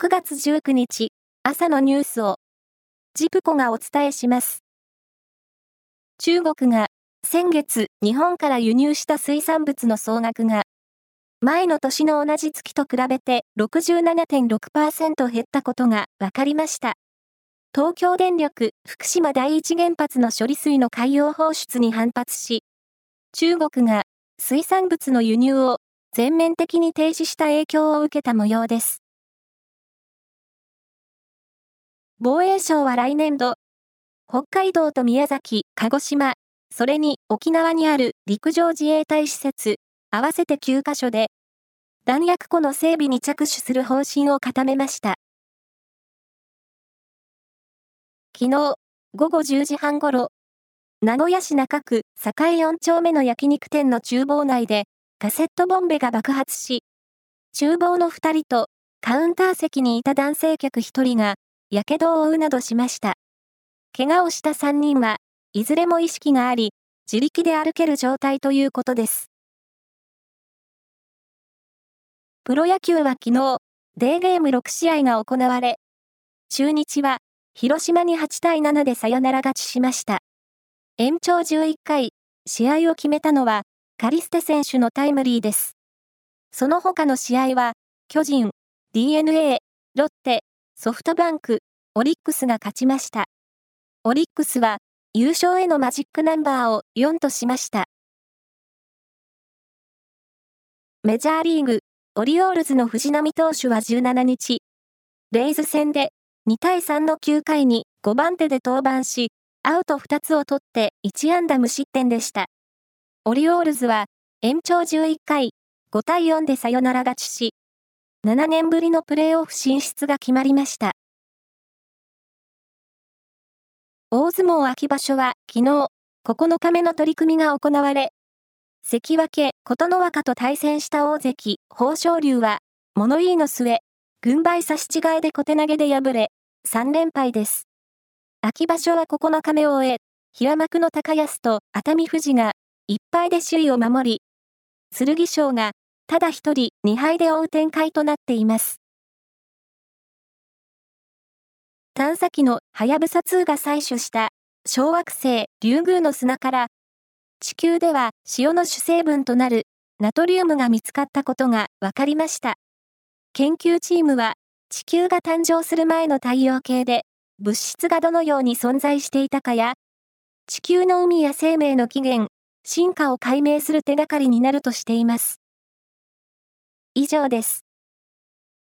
9月19日、朝のニュースを、ジプコがお伝えします。中国が、先月、日本から輸入した水産物の総額が、前の年の同じ月と比べて67.6%減ったことが分かりました。東京電力福島第一原発の処理水の海洋放出に反発し、中国が水産物の輸入を全面的に停止した影響を受けた模様です。防衛省は来年度、北海道と宮崎、鹿児島、それに沖縄にある陸上自衛隊施設、合わせて9カ所で、弾薬庫の整備に着手する方針を固めました。昨日、午後10時半ごろ、名古屋市中区栄4丁目の焼肉店の厨房内で、カセットボンベが爆発し、厨房の2人とカウンター席にいた男性客1人が火傷を負うなどしました。怪我をした3人は、いずれも意識があり、自力で歩ける状態ということです。プロ野球は昨日、デーゲーム6試合が行われ、中日は、広島に8対7でサヨナラ勝ちしました。延長11回、試合を決めたのは、カリステ選手のタイムリーです。その他の試合は、巨人、DNA、ロッテ、ソフトバンク、オリックスが勝ちました。オリックスは優勝へのマジックナンバーを4としました。メジャーリーグ、オリオールズの藤浪投手は17日、レイズ戦で2対3の9回に5番手で登板し、アウト2つを取って1安打無失点でした。オリオールズは延長11回、5対4でサヨナラ勝ちし、7年ぶりのプレーオフ進出が決まりました。大相撲秋場所は昨日、9日目の取り組みが行われ、関脇琴ノ若と対戦した大関豊昇龍は、物言いの末、軍配差し違えで小手投げで敗れ、3連敗です。秋場所は9日目を終え、平幕の高安と熱海富士が、1敗で首位を守り、剣翔がただ一人2敗で追う展開となっています。探査機のはやぶさ2が採取した小惑星リュウグウの砂から地球では塩の主成分となるナトリウムが見つかったことが分かりました。研究チームは地球が誕生する前の太陽系で物質がどのように存在していたかや地球の海や生命の起源、進化を解明する手がかりになるとしています。以上です。